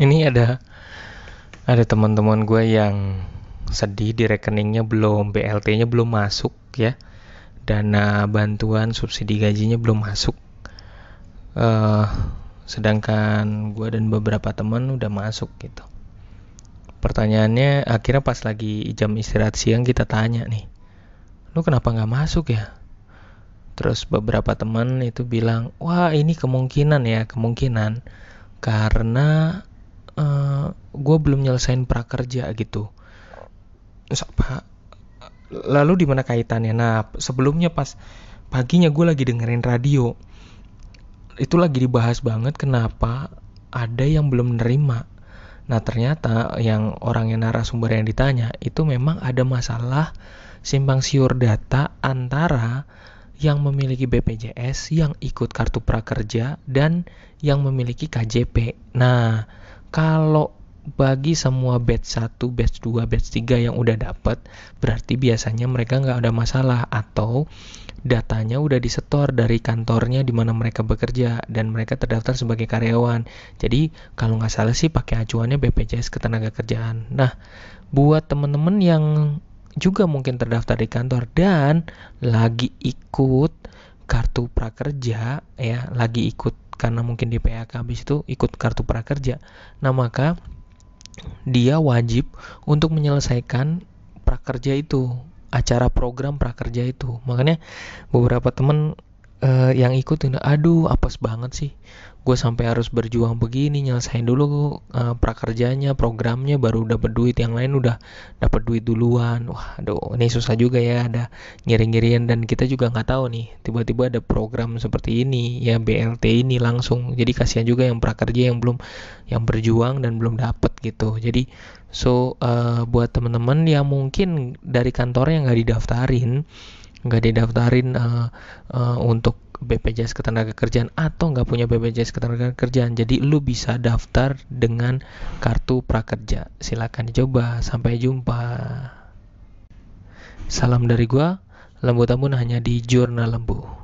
ini ada ada teman-teman gue yang sedih di rekeningnya belum BLT-nya belum masuk ya. Dana bantuan subsidi gajinya belum masuk. Uh, sedangkan gue dan beberapa teman udah masuk gitu. Pertanyaannya akhirnya pas lagi jam istirahat siang kita tanya nih lu kenapa nggak masuk ya? Terus beberapa teman itu bilang wah ini kemungkinan ya kemungkinan. Karena uh, eh, gue belum nyelesain prakerja gitu. Lalu di mana kaitannya? Nah sebelumnya pas paginya gue lagi dengerin radio itu lagi dibahas banget kenapa ada yang belum menerima nah ternyata yang orang yang narasumber yang ditanya itu memang ada masalah simpang siur data antara yang memiliki BPJS, yang ikut kartu prakerja, dan yang memiliki KJP. Nah, kalau bagi semua batch 1, batch 2, batch 3 yang udah dapat, berarti biasanya mereka nggak ada masalah atau datanya udah disetor dari kantornya di mana mereka bekerja dan mereka terdaftar sebagai karyawan. Jadi kalau nggak salah sih pakai acuannya BPJS Ketenagakerjaan. Nah, buat temen-temen yang juga mungkin terdaftar di kantor dan lagi ikut kartu prakerja ya lagi ikut karena mungkin di PHK habis itu ikut kartu prakerja. Nah maka dia wajib untuk menyelesaikan prakerja itu acara program prakerja itu. Makanya beberapa teman uh, yang ikut aduh apes banget sih. Gue sampai harus berjuang begini nyelesain dulu uh, prakerjanya programnya baru dapat duit yang lain udah dapat duit duluan. Wah aduh ini susah juga ya ada ngiring-ngirian dan kita juga nggak tahu nih tiba-tiba ada program seperti ini ya BLT ini langsung. Jadi kasihan juga yang prakerja yang belum yang berjuang dan belum dapat gitu. Jadi so uh, buat teman-teman yang mungkin dari kantor yang nggak didaftarin nggak didaftarin uh, uh, untuk BPJS Ketenagakerjaan atau nggak punya BPJS Ketenagakerjaan. Jadi lu bisa daftar dengan kartu prakerja. Silakan dicoba. Sampai jumpa. Salam dari gua lembu tamun hanya di jurnal lembu